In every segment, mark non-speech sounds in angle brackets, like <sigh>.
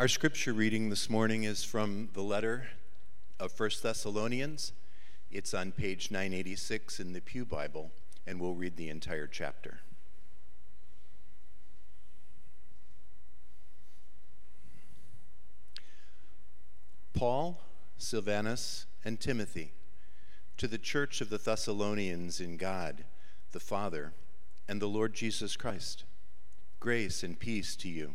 Our scripture reading this morning is from the letter of 1 Thessalonians. It's on page 986 in the Pew Bible, and we'll read the entire chapter. Paul, Silvanus, and Timothy, to the church of the Thessalonians in God, the Father, and the Lord Jesus Christ, grace and peace to you.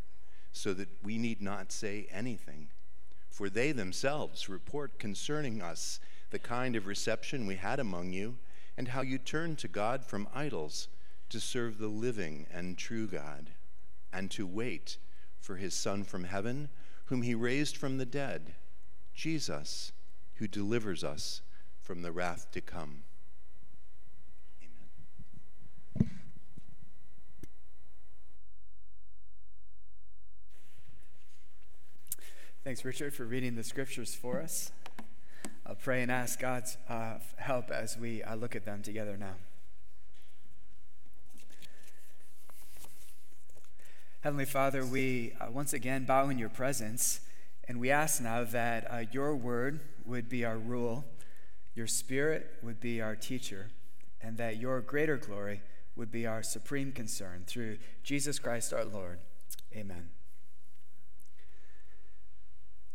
so that we need not say anything. For they themselves report concerning us the kind of reception we had among you, and how you turned to God from idols to serve the living and true God, and to wait for his Son from heaven, whom he raised from the dead, Jesus, who delivers us from the wrath to come. Thanks, Richard, for reading the scriptures for us. I'll pray and ask God's uh, help as we uh, look at them together now. Heavenly Father, we uh, once again bow in your presence, and we ask now that uh, your word would be our rule, your spirit would be our teacher, and that your greater glory would be our supreme concern through Jesus Christ our Lord. Amen.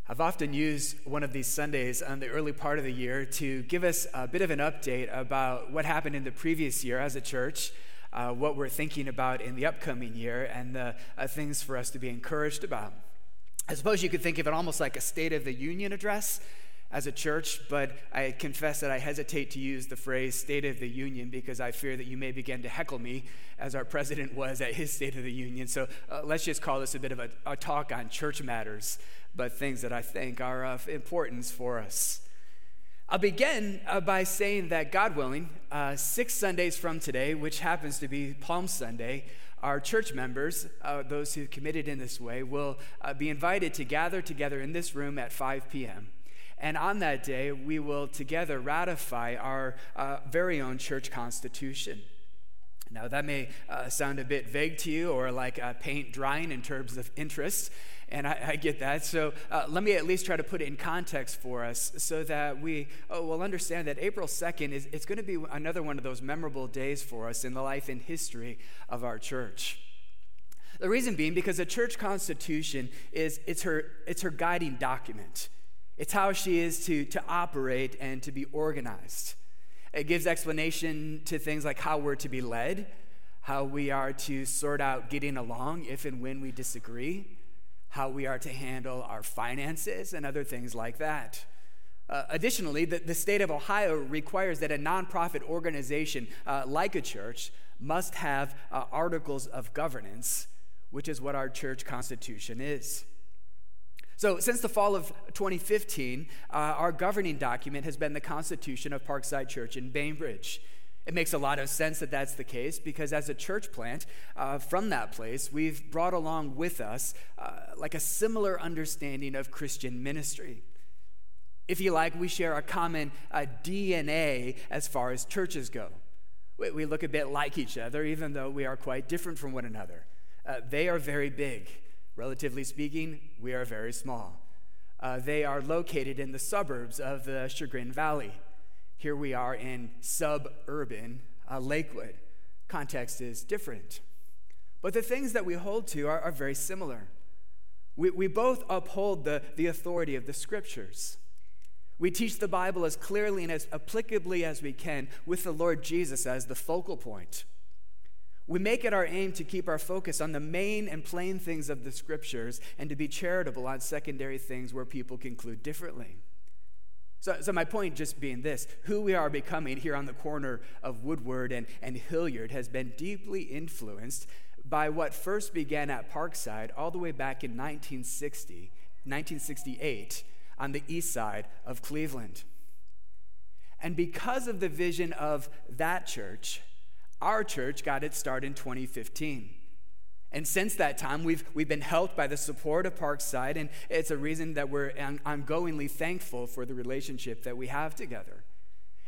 I've often used one of these Sundays on the early part of the year to give us a bit of an update about what happened in the previous year as a church, uh, what we're thinking about in the upcoming year, and the uh, things for us to be encouraged about. I suppose you could think of it almost like a State of the Union address as a church, but I confess that I hesitate to use the phrase State of the Union because I fear that you may begin to heckle me as our president <laughs> was at his State of the Union. So uh, let's just call this a bit of a, a talk on church matters but things that I think are of importance for us. I'll begin uh, by saying that, God willing, uh, six Sundays from today, which happens to be Palm Sunday, our church members, uh, those who committed in this way, will uh, be invited to gather together in this room at 5 p.m. And on that day, we will together ratify our uh, very own church constitution. Now, that may uh, sound a bit vague to you or like paint drying in terms of interest. And I, I get that. So uh, let me at least try to put it in context for us so that we oh, will understand that April 2nd is it's going to be another one of those memorable days for us in the life and history of our church. The reason being because the church constitution is it's her, it's her guiding document. It's how she is to, to operate and to be organized. It gives explanation to things like how we're to be led, how we are to sort out getting along if and when we disagree, how we are to handle our finances and other things like that. Uh, additionally, the, the, state of Ohio requires that a nonprofit organization uh, like a church must have uh, articles of governance, which is what our church constitution is. So, since the fall of 2015, uh, our governing document has been the Constitution of Parkside Church in Bainbridge. It makes a lot of sense that that's the case because, as a church plant uh, from that place, we've brought along with us uh, like a similar understanding of Christian ministry. If you like, we share a common uh, DNA as far as churches go. We, we, look a bit like each other, even though we are quite different from one another. Uh, they are very big. Relatively speaking, we are very small. Uh, they are located in the suburbs of the Chagrin Valley. Here we are in suburban uh, Lakewood. Context is different. But the things that we hold to are, are very similar. We, we both uphold the, the authority of the scriptures. We teach the Bible as clearly and as applicably as we can with the Lord Jesus as the focal point. We make it our aim to keep our focus on the main and plain things of the scriptures and to be charitable on secondary things where people conclude differently. So, so my point just being this who we are becoming here on the corner of Woodward and, and Hilliard has been deeply influenced by what first began at Parkside all the way back in 1960, 1968 on the east side of Cleveland. And because of the vision of that church, our church got its start in 2015. And since that time, we've, we've been helped by the support of Parkside, and it's a reason that we're on, ongoingly thankful for the relationship that we have together.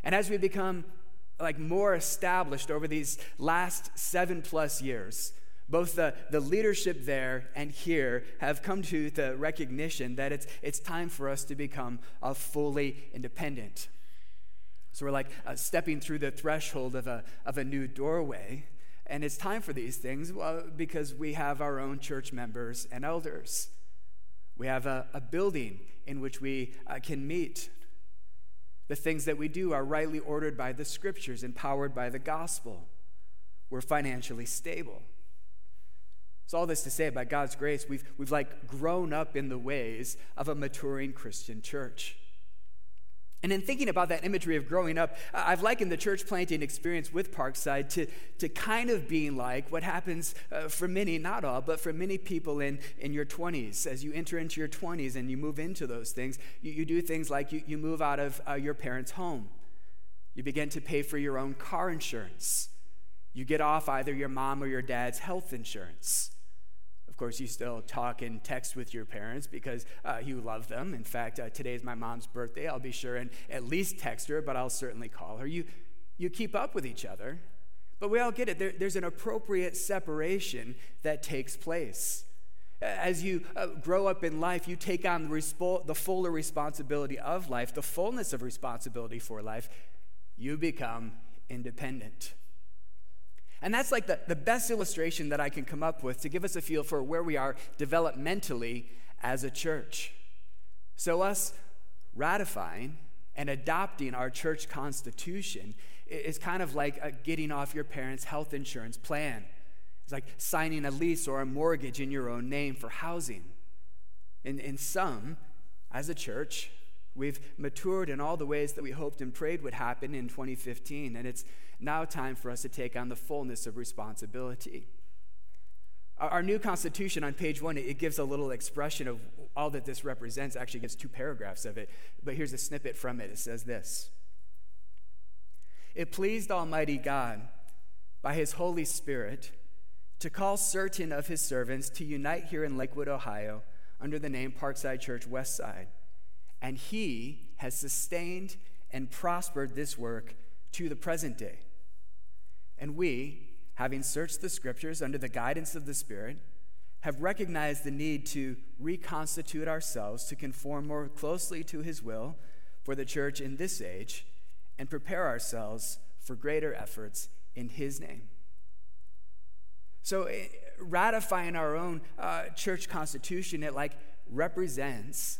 And as we become like more established over these last seven plus years, both the, the leadership there and here have come to the recognition that it's, it's time for us to become a fully independent. So we're like uh, stepping through the threshold of a, of a new doorway. And it's time for these things because we have our own church members and elders. We have a, a building in which we uh, can meet. The things that we do are rightly ordered by the scriptures, empowered by the gospel. We're financially stable. It's all this to say, by God's grace, we've, we've like grown up in the ways of a maturing Christian church. And in thinking about that imagery of growing up, I've likened the church planting experience with Parkside to, to kind of being like what happens uh, for many, not all, but for many people in, in your 20s. As you enter into your 20s and you move into those things, you, you do things like you, you move out of uh, your parents' home. You begin to pay for your own car insurance. You get off either your mom or your dad's health insurance course, you still talk and text with your parents because uh, you love them. In fact, uh, today is my mom's birthday. I'll be sure and at least text her, but I'll certainly call her. You, you keep up with each other, but we all get it. There, there's an appropriate separation that takes place. As you uh, grow up in life, you take on the, fuller responsibility of life, the fullness of responsibility for life. You become independent. And that's like the, the best illustration that I can come up with to give us a feel for where we are developmentally as a church. So, us ratifying and adopting our church constitution is kind of like getting off your parents' health insurance plan. It's like signing a lease or a mortgage in your own name for housing. In, in some, as a church, we've matured in all the ways that we hoped and prayed would happen in 2015, and it's now time for us to take on the fullness of responsibility. Our, new Constitution on page one, it gives a little expression of all that this represents. Actually, gives two paragraphs of it, but here's a snippet from it. It says this It pleased Almighty God by His Holy Spirit to call certain of His servants to unite here in Lakewood, Ohio, under the name Parkside Church Westside. And He has sustained and prospered this work to the present day. And we, having searched the scriptures under the guidance of the Spirit, have recognized the need to reconstitute ourselves to conform more closely to His will for the church in this age and prepare ourselves for greater efforts in His name. So, eh, ratifying our own uh, church constitution, it like represents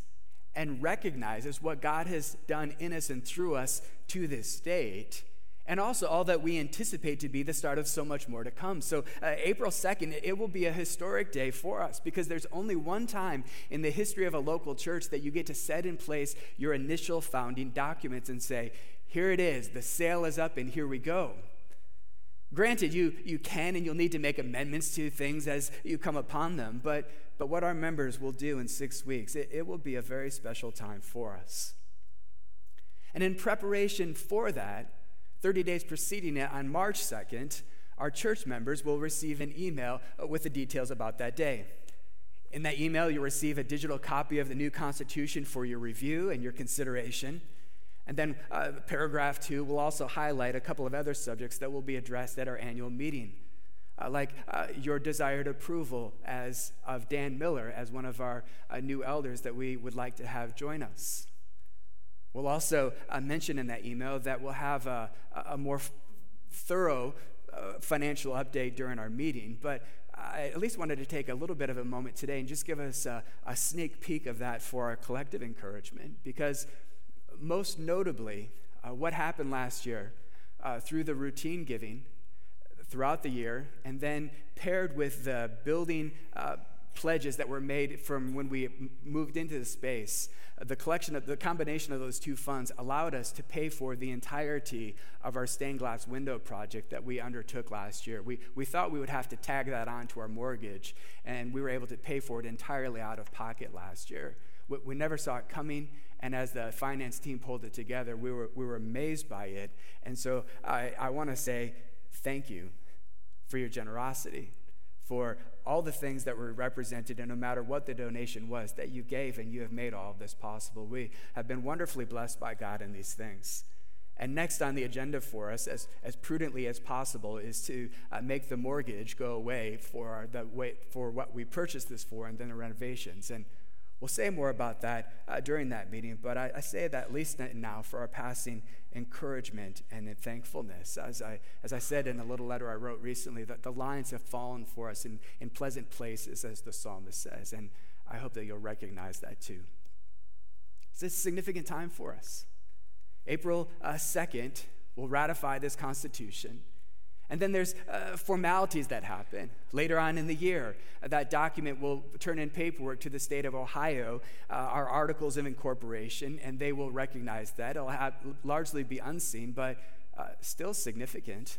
and recognizes what God has done in us and through us to this state and also all that we anticipate to be the start of so much more to come. So, uh, April 2nd, it will be a historic day for us because there's only one time in the history of a local church that you get to set in place your initial founding documents and say, here it is, the sail is up, and here we go. Granted, you, you can and you'll need to make amendments to things as you come upon them, but, but what our members will do in six weeks, it, it will be a very special time for us. And in preparation for that, 30 days preceding it, on March 2nd, our church members will receive an email with the details about that day. In that email, you'll receive a digital copy of the new Constitution for your review and your consideration. And then uh, paragraph two will also highlight a couple of other subjects that will be addressed at our annual meeting, uh, like uh, your desired approval as of Dan Miller as one of our uh, new elders that we would like to have join us. We'll also uh, mention in that email that we'll have a, a more f- thorough uh, financial update during our meeting, but I at least wanted to take a little bit of a moment today and just give us a, a sneak peek of that for our collective encouragement. Because, most notably, uh, what happened last year through the routine giving throughout the year, and then paired with the building uh, pledges that were made from when we moved into the space, the collection of the combination of those two funds allowed us to pay for the entirety of our stained glass window project that we undertook last year. We, we thought we would have to tag that on to our mortgage, and we were able to pay for it entirely out of pocket last year. We, we never saw it coming, and as the finance team pulled it together, we were, we were amazed by it. And so I, I want to say thank you for your generosity for all the things that were represented, and no matter what the donation was, that you gave and you have made all of this possible. We have been wonderfully blessed by God in these things. And next on the agenda for us, as, as prudently as possible, is to uh, make the mortgage go away for, the way, for what we purchased this for and then the renovations. And we'll say more about that uh, during that meeting, but I, I, say that at least now for our passing encouragement and thankfulness. As I, as I said in a little letter I wrote recently, that the lines have fallen for us in, in pleasant places, as the psalmist says. And I hope that you'll recognize that too. It's a significant time for us. April uh, 2nd will ratify this Constitution. And then there's uh, formalities that happen. Later on in the year, uh, that document will turn in paperwork to the state of Ohio, uh, our articles of incorporation, and they will recognize that. It'll have, largely be unseen, but uh, still significant.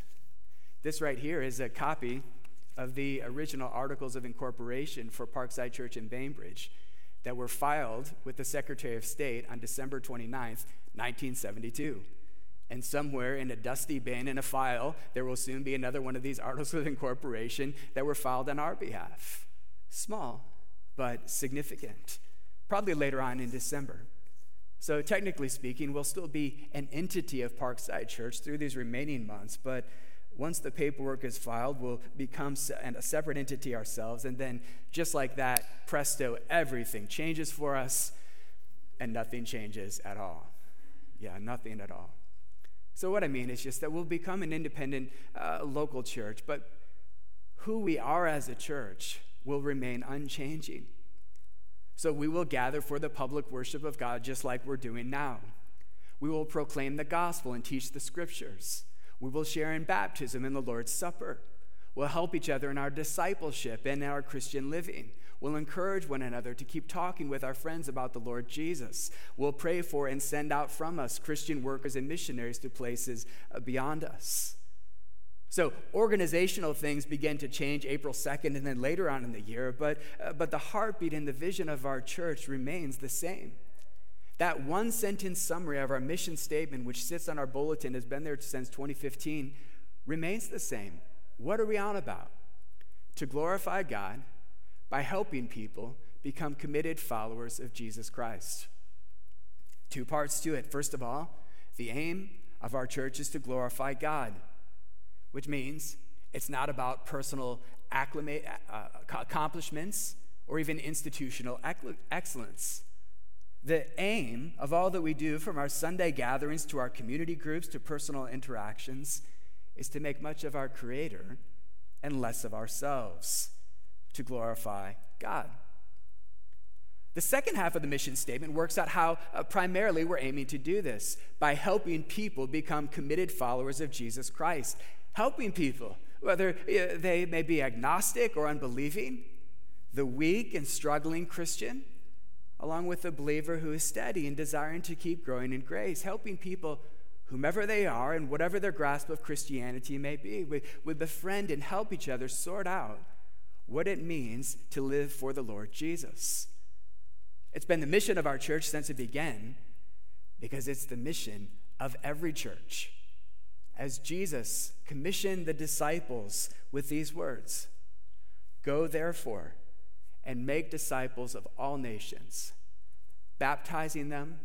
This right here is a copy of the original articles of incorporation for Parkside Church in Bainbridge that were filed with the Secretary of State on December 29th, 1972. And somewhere in a dusty bin in a file, there will soon be another one of these articles of incorporation that were filed on our behalf. Small, but significant. Probably later on in December. So, technically speaking, we'll still be an entity of Parkside Church through these remaining months, but once the paperwork is filed, we'll become a separate entity ourselves. And then, just like that, presto, everything changes for us, and nothing changes at all. Yeah, nothing at all. So, what I mean is just that we'll become an independent uh, local church, but who we are as a church will remain unchanging. So, we will gather for the public worship of God just like we're doing now. We will proclaim the gospel and teach the scriptures. We will share in baptism and the Lord's Supper. We'll help each other in our discipleship and our Christian living. We'll encourage one another to keep talking with our friends about the Lord Jesus. We'll pray for and send out from us Christian workers and missionaries to places uh, beyond us. So, organizational things begin to change April 2nd and then later on in the year, but, uh, but the heartbeat and the vision of our church remains the same. That one sentence summary of our mission statement, which sits on our bulletin, has been there since 2015, remains the same. What are we on about? To glorify God by helping people become committed followers of Jesus Christ. Two parts to it. First of all, the aim of our church is to glorify God, which means it's not about personal acclimate, uh, accomplishments or even institutional excellence. The aim of all that we do, from our Sunday gatherings to our community groups to personal interactions, is to make much of our Creator and less of ourselves to glorify God. The second half of the mission statement works out how uh, primarily we're aiming to do this by helping people become committed followers of Jesus Christ. Helping people, whether uh, they may be agnostic or unbelieving, the weak and struggling Christian, along with the believer who is steady and desiring to keep growing in grace. Helping people, whomever they are and whatever their grasp of Christianity may be, We would befriend and help each other sort out what it means to live for the Lord Jesus. It's been the mission of our church since it began because it's the mission of every church. As Jesus commissioned the disciples with these words Go therefore and make disciples of all nations, baptizing them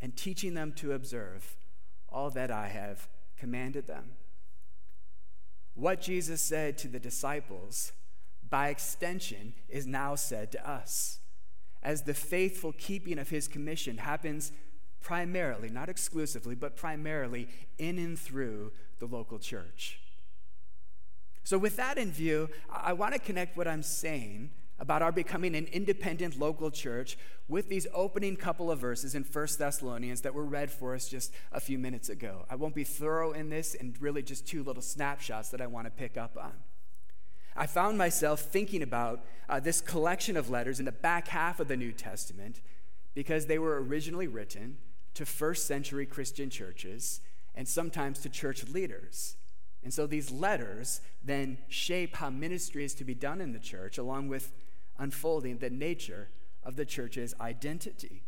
and teaching them to observe all that I have commanded them. What Jesus said to the disciples by extension, is now said to us. As the faithful keeping of his commission happens primarily, not exclusively, but primarily in and through the local church. So, with that in view, I want to connect what I'm saying about our becoming an independent local church with these opening couple of verses in 1 Thessalonians that were read for us just a few minutes ago. I won't be thorough in this, and really just two little snapshots that I want to pick up on. I found myself thinking about uh, this collection of letters in the back half of the New Testament because they were originally written to first century Christian churches and sometimes to church leaders. And so these letters then shape how ministry is to be done in the church, along with unfolding the nature of the church's identity.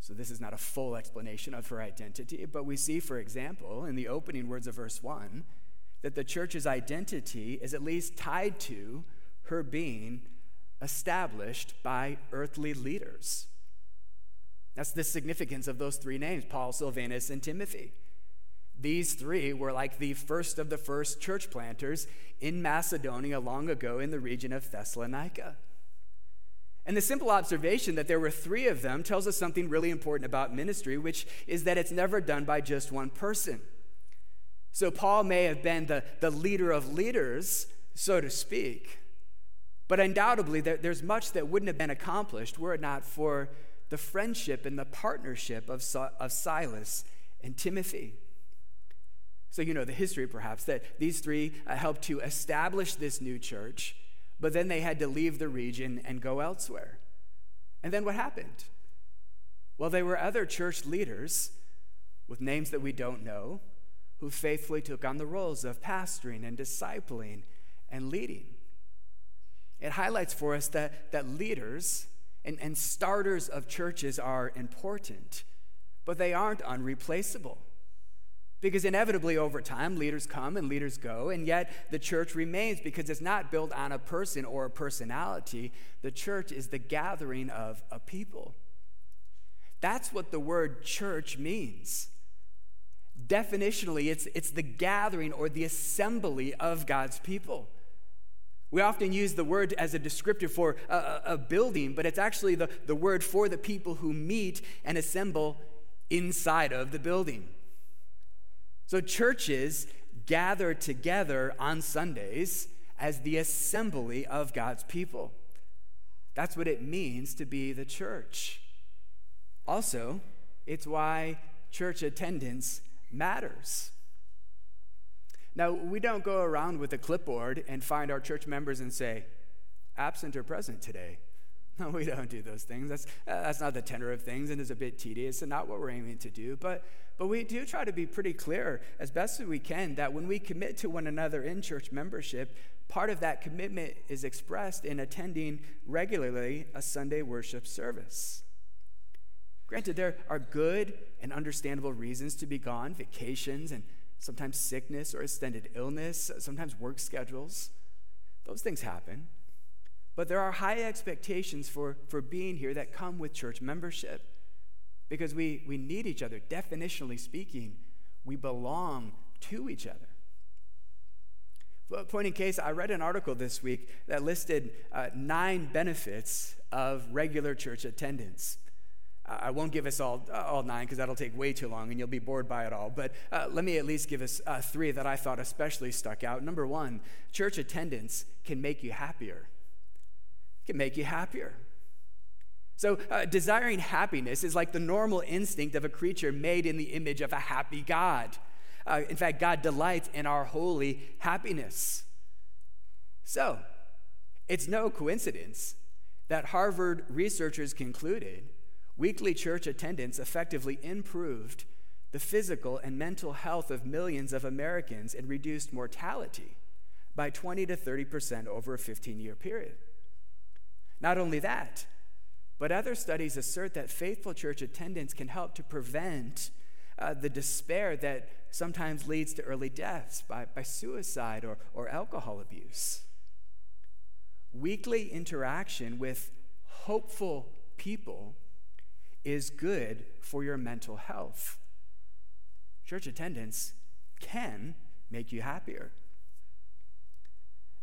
So, this is not a full explanation of her identity, but we see, for example, in the opening words of verse 1, that the church's identity is at least tied to her being established by earthly leaders. That's the significance of those three names Paul, Silvanus, and Timothy. These three were like the first of the first church planters in Macedonia long ago in the region of Thessalonica. And the simple observation that there were three of them tells us something really important about ministry, which is that it's never done by just one person. So, Paul may have been the, the leader of leaders, so to speak, but undoubtedly there, there's much that wouldn't have been accomplished were it not for the friendship and the partnership of, of Silas and Timothy. So, you know the history perhaps that these three uh, helped to establish this new church but then they had to leave the region and go elsewhere. And then what happened? Well, there were other church leaders with names that we don't know who faithfully took on the roles of pastoring and discipling and leading. It highlights for us that, that leaders and, and starters of churches are important, but they aren't unreplaceable. Because inevitably, over time, leaders come and leaders go, and yet the church remains because it's not built on a person or a personality. The church is the gathering of a people. That's what the word church means. Definitionally, it's, it's the gathering or the assembly of God's people. We often use the word as a descriptor for a, a, building, but it's actually the, the word for the people who meet and assemble inside of the building. So churches gather together on Sundays as the assembly of God's people. That's what it means to be the church. Also, it's why church attendance matters. Now, we don't go around with a clipboard and find our church members and say, absent or present today. <laughs> We don't do those things. That's, uh, that's not the tenor of things and is a bit tedious and not what we're aiming to do. But, but we do try to be pretty clear as best as we can that when we commit to one another in church membership, part of that commitment is expressed in attending regularly a Sunday worship service. Granted, there are good and understandable reasons to be gone vacations and sometimes sickness or extended illness, sometimes work schedules. Those things happen. But there are high expectations for, for being here that come with church membership because we, we need each other. Definitionally speaking, we belong to each other. But point in case, I read an article this week that listed uh, nine benefits of regular church attendance. I won't give us all, uh, all nine because that'll take way too long and you'll be bored by it all. But uh, let me at least give us uh, three that I thought especially stuck out. Number one, church attendance can make you happier can make you happier. So, uh, desiring happiness is like the normal instinct of a creature made in the image of a happy God. Uh, in fact, God delights in our holy happiness. So, it's no coincidence that Harvard researchers concluded weekly church attendance effectively improved the physical and mental health of millions of Americans and reduced mortality by 20 to 30 percent over a 15 year period. Not only that, but other studies assert that faithful church attendance can help to prevent uh, the despair that sometimes leads to early deaths by, by suicide or, or alcohol abuse. Weekly interaction with hopeful people is good for your mental health. Church attendance can make you happier.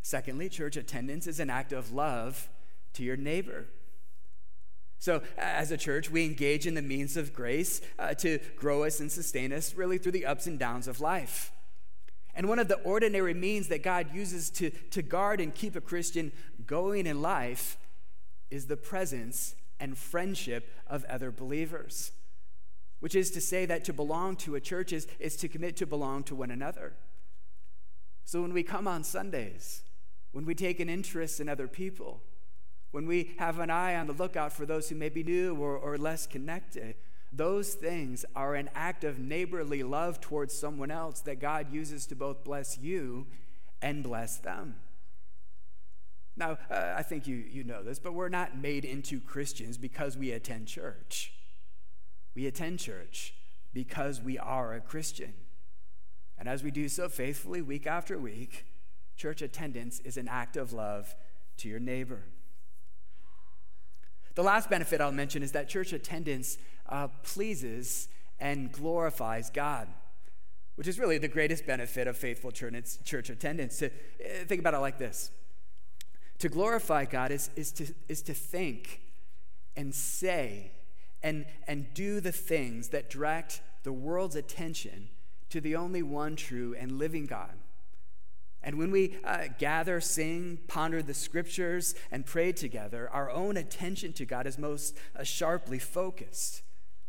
Secondly, church attendance is an act of love to your neighbor. So, as a church, we engage in the means of grace uh, to grow us and sustain us really through the ups and downs of life. And one of the ordinary means that God uses to, to guard and keep a Christian going in life is the presence and friendship of other believers, which is to say that to belong to a church is, is to commit to belong to one another. So when we come on Sundays, when we take an interest in other people, when we have an eye on the lookout for those who may be new or, or less connected, those things are an act of neighborly love towards someone else that God uses to both bless you and bless them. Now, uh, I think you, you know this, but we're not made into Christians because we attend church. We attend church because we are a Christian. And as we do so faithfully week after week, church attendance is an act of love to your neighbor. The last benefit I'll mention is that church attendance uh, pleases and glorifies God, which is really the greatest benefit of faithful church attendance. To, uh, think about it like this To glorify God is, is, to, is to think and say and, and do the things that direct the world's attention to the only one true and living God. And when we uh, gather, sing, ponder the scriptures, and pray together, our own attention to God is most uh, sharply focused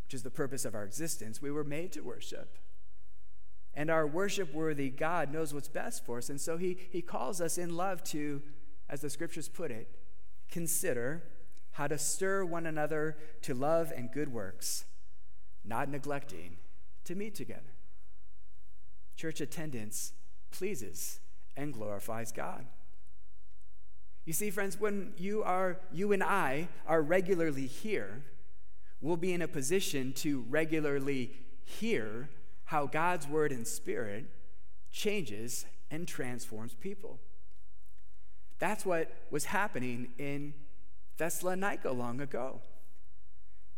which is the purpose of our existence, we were made to worship. And our worship worthy God knows what's best for us. And so he, he calls us in love to, as the scriptures put it, consider how to stir one another to love and good works, not neglecting to meet together. Church attendance pleases and glorifies God. You see, friends, when you are, you and I are regularly here, we'll be in a position to regularly hear how God's word and spirit changes and transforms people. That's what was happening in Thessalonica long ago.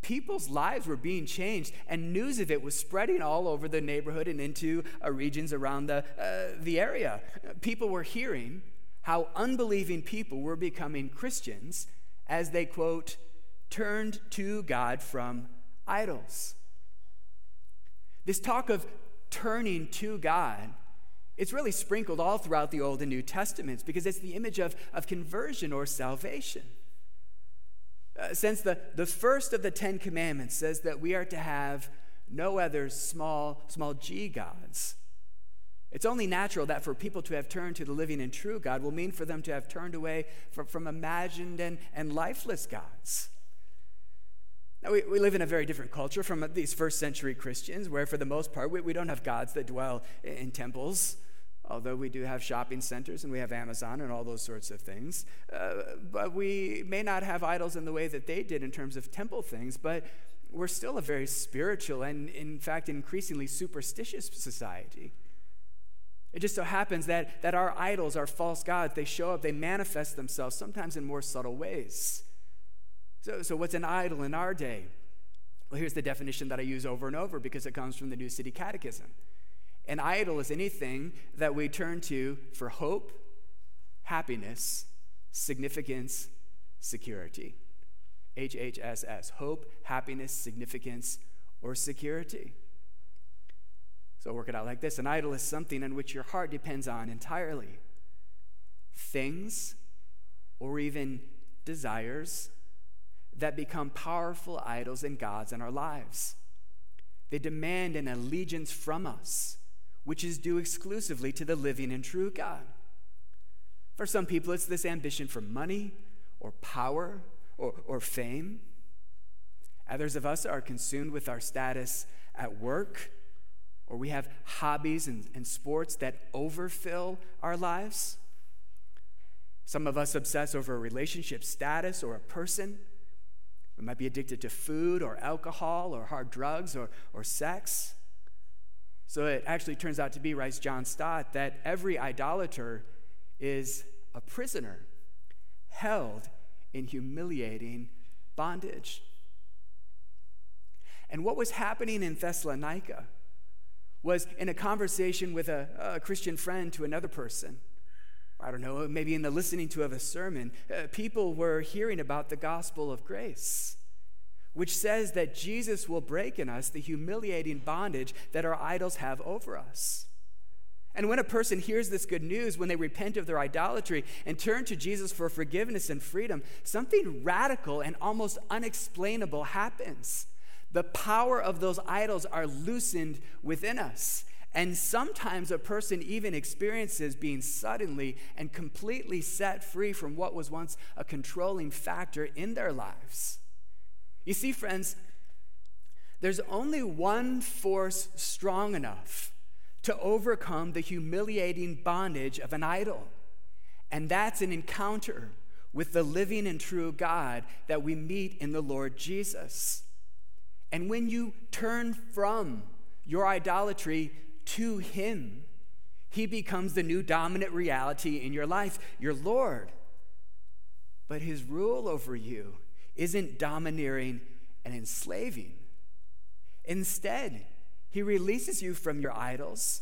People's lives were being changed, and news of it was spreading all over the neighborhood and into uh, regions around the, uh, the area. People were hearing how unbelieving people were becoming Christians as they, quote, turned to God from idols. This talk of turning to God, it's really sprinkled all throughout the Old and New Testaments because it's the image of, of conversion or salvation. Uh, since the, the first of the Ten Commandments says that we are to have no other small, small g gods, it's only natural that for people to have turned to the living and true God will mean for them to have turned away from, from imagined and, and lifeless gods. Now, we, we live in a very different culture from these first century Christians, where for the most part, we, we don't have gods that dwell in, in temples, although we do have shopping centers and we have Amazon and all those sorts of things. Uh, but we may not have idols in the way that they did in terms of temple things, but we're still a very spiritual and, in fact, increasingly superstitious society. It just so happens that, that our idols, our false gods, they show up, they manifest themselves sometimes in more subtle ways. So, so what's an idol in our day? Well, here's the definition that I use over and over because it comes from the New City Catechism. An idol is anything that we turn to for hope, happiness, significance, security. HHSS hope, happiness, significance, or security. So work it out like this an idol is something on which your heart depends on entirely. Things or even desires that become powerful idols and gods in our lives. They demand an allegiance from us, which is due exclusively to the living and true God. For some people, it's this ambition for money or power or, or fame. Others of us are consumed with our status at work, or we have hobbies and, and sports that overfill our lives. Some of us obsess over a relationship status or a person. We might be addicted to food or alcohol or hard drugs or, or sex. So it actually turns out to be, writes John Stott, that every idolater is a prisoner held in humiliating bondage. And what was happening in Thessalonica was in a conversation with a, a Christian friend to another person. I don't know, maybe in the listening to of a sermon, uh, people were hearing about the gospel of grace, which says that Jesus will break in us the humiliating bondage that our idols have over us. And when a person hears this good news, when they repent of their idolatry and turn to Jesus for forgiveness and freedom, something radical and almost unexplainable happens. The power of those idols are loosened within us. And sometimes a person even experiences being suddenly and completely set free from what was once a controlling factor in their lives. You see, friends, there's only one force strong enough to overcome the humiliating bondage of an idol. And that's an encounter with the living and true God that we meet in the Lord Jesus. And when you turn from your idolatry to Him, He becomes the new dominant reality in your life, your Lord. But His rule over you isn't domineering and enslaving. Instead, he releases you from your idols,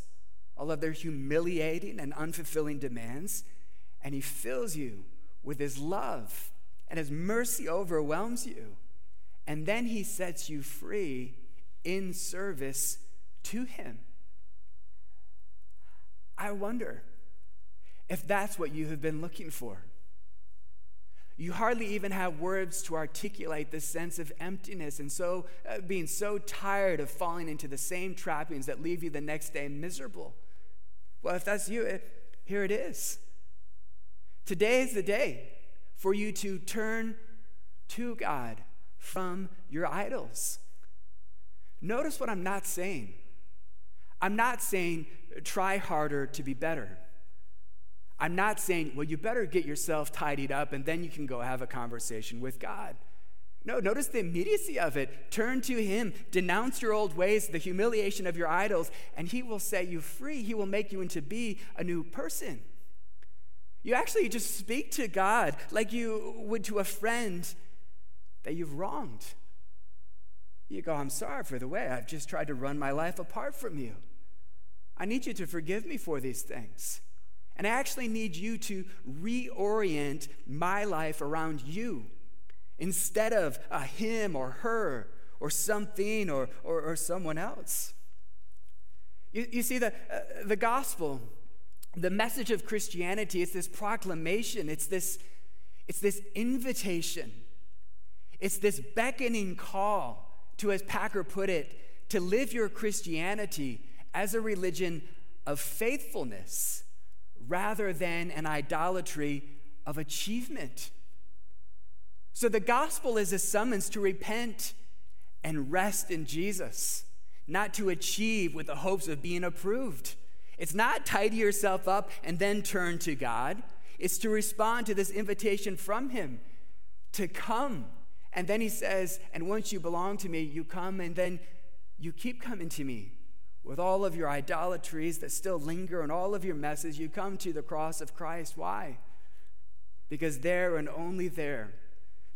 all of their humiliating and unfulfilling demands, and He fills you with His love, and His mercy overwhelms you. And then He sets you free in service to Him. I wonder if that's what you have been looking for. You hardly even have words to articulate this sense of emptiness and so uh, being so tired of falling into the same trappings that leave you the next day miserable. Well, if that's you, it, here it is. Today is the day for you to turn to God from your idols. Notice what I'm not saying. I'm not saying try harder to be better. I'm not saying, well, you better get yourself tidied up and then you can go have a conversation with God. No, notice the immediacy of it. Turn to Him, denounce your old ways, the humiliation of your idols, and He will set you free. He will make you into be a new person. You actually just speak to God like you would to a friend that you've wronged. You go, I'm sorry for the way I've just tried to run my life apart from you. I need you to forgive me for these things. And I actually need you to reorient my life around you. Instead of a him or her or something or, or, or someone else. You, you see, the, uh, the gospel, the message of Christianity, it's this proclamation, it's this, it's this invitation, it's this beckoning call to, as Packer put it, to live your Christianity as a religion of faithfulness rather than an idolatry of achievement. So the gospel is a summons to repent and rest in Jesus, not to achieve with the hopes of being approved. It's not tidy yourself up and then turn to God. It's to respond to this invitation from Him to come. And then He says, And once you belong to me, you come and then you keep coming to me with all of your idolatries that still linger and all of your messes, you come to the cross of Christ. Why? Because there and only there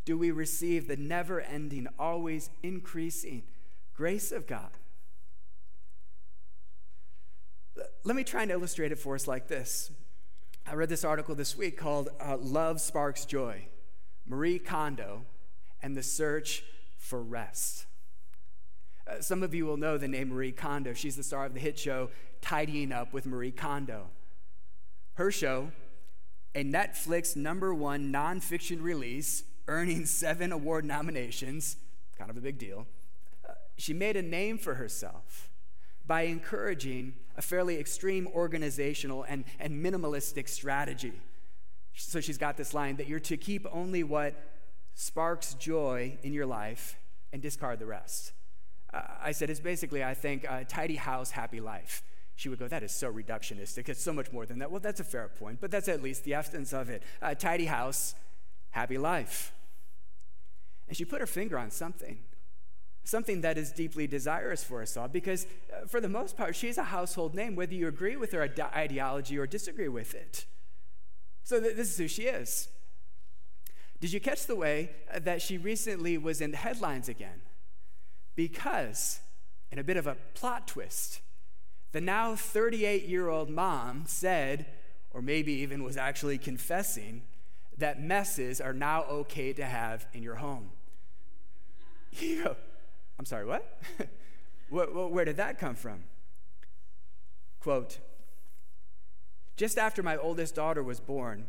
do we receive the never ending, always increasing grace of God. Let me try and illustrate it for us like this. I read this article this week called uh, Love Sparks Joy Marie Kondo and the Search for Rest. Uh, some of you will know the name Marie Kondo. She's the star of the hit show Tidying Up with Marie Kondo. Her show, a Netflix number one nonfiction release, earning seven award nominations, kind of a big deal. Uh, she made a name for herself by encouraging a fairly extreme organizational and, and minimalistic strategy. So she's got this line that you're to keep only what sparks joy in your life and discard the rest. I said, it's basically, I think, a tidy house, happy life. She would go, that is so reductionistic. It's so much more than that. Well, that's a fair point, but that's at least the essence of it. A tidy house, happy life. And she put her finger on something, something that is deeply desirous for us all, because uh, for the most part, she's a household name, whether you agree with her ideology or disagree with it. So th- this is who she is. Did you catch the way uh, that she recently was in the headlines again? Because, in a bit of a plot twist, the now 38 year old mom said, or maybe even was actually confessing, that messes are now okay to have in your home. <laughs> You go, I'm sorry, what? <laughs> where did that come from? Quote, Just after my oldest daughter was born,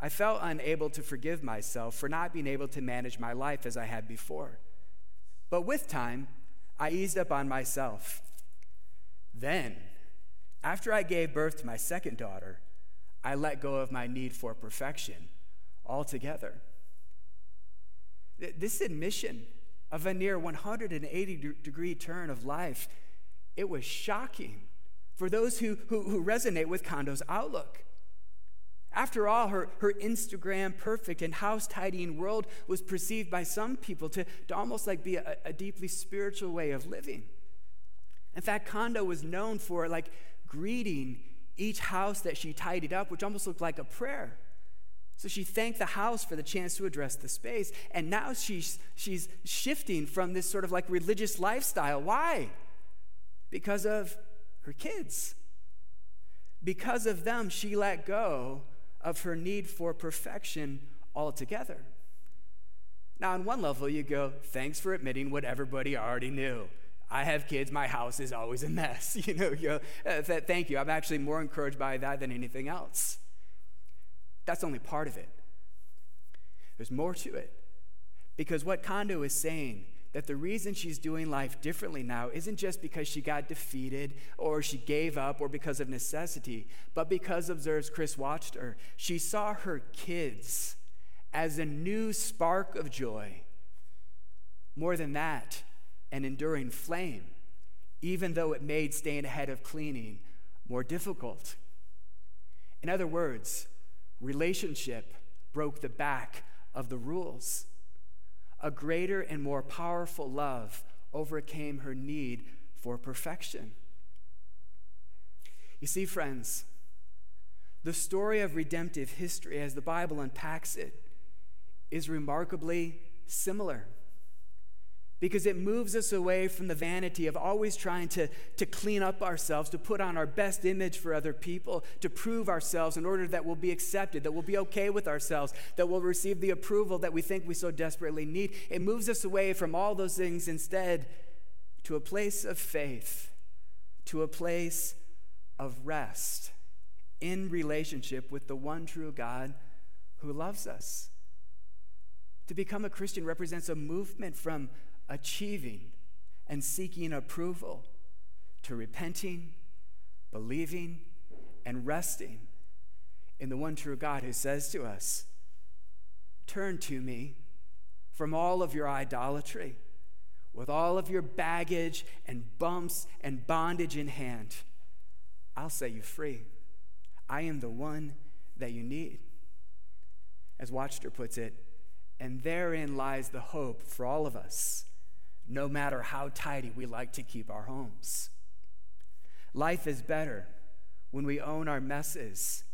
I felt unable to forgive myself for not being able to manage my life as I had before. But with time, I eased up on myself. Then, after I gave birth to my second daughter, I let go of my need for perfection altogether. This admission of a near 180 degree turn of life, it was shocking for those who, who, who resonate with Kondo's outlook. After all, her, her Instagram perfect and house tidying world was perceived by some people to, to almost like be a, a deeply spiritual way of living. In fact, Kondo was known for like greeting each house that she tidied up, which almost looked like a prayer. So she thanked the house for the chance to address the space. And now she's, she's shifting from this sort of like religious lifestyle. Why? Because of her kids. Because of them, she let go of her need for perfection altogether. Now, on one level, you go, thanks for admitting what everybody already knew. I have kids, my house is always a mess. <laughs> You know, you go, uh, thank you. I'm actually more encouraged by that than anything else. That's only part of it. There's more to it. Because what Kondo is saying that the reason she's doing life differently now isn't just because she got defeated or she gave up or because of necessity, but because, observes Chris Wachter. she saw her kids as a new spark of joy. More than that, an enduring flame, even though it made staying ahead of cleaning more difficult. In other words, relationship broke the back of the rules a greater and more powerful love overcame her need for perfection. You see, friends, the story of redemptive history, as the Bible unpacks it, is remarkably similar because it moves us away from the vanity of always trying to, to clean up ourselves, to put on our best image for other people, to prove ourselves in order that we'll be accepted, that we'll be okay with ourselves, that we'll receive the approval that we think we so desperately need. It moves us away from all those things instead to a place of faith, to a place of rest in relationship with the one true God who loves us. To become a Christian represents a movement from achieving and seeking approval to repenting, believing, and resting in the one true God who says to us, Turn to me from all of your idolatry, with all of your baggage and bumps and bondage in hand. I'll set you free. I am the one that you need. As Wachter puts it, and therein lies the hope for all of us no matter how tidy we like to keep our homes. Life is better when we own our messes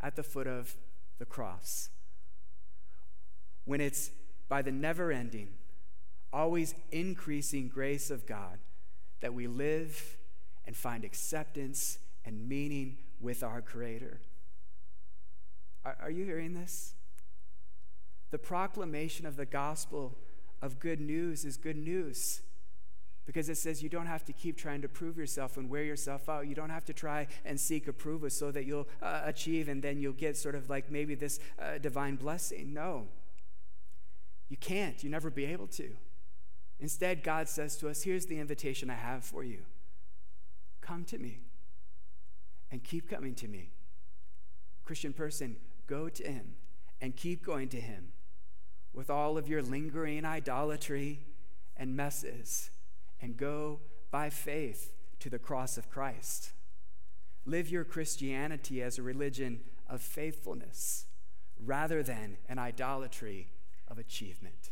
at the foot of the cross. When it's by the never ending, always increasing grace of God that we live and find acceptance and meaning with our Creator. Are, are you hearing this? The proclamation of the gospel of good news is good news because it says you don't have to keep trying to prove yourself and wear yourself out. You don't have to try and seek approval so that you'll uh, achieve and then you'll get sort of like maybe this uh, divine blessing. No, you can't. You never be able to. Instead, God says to us, Here's the invitation I have for you come to me and keep coming to me. Christian person, go to Him and keep going to Him with all of your lingering idolatry and messes and go by faith to the cross of Christ. Live your Christianity as a religion of faithfulness rather than an idolatry of achievement.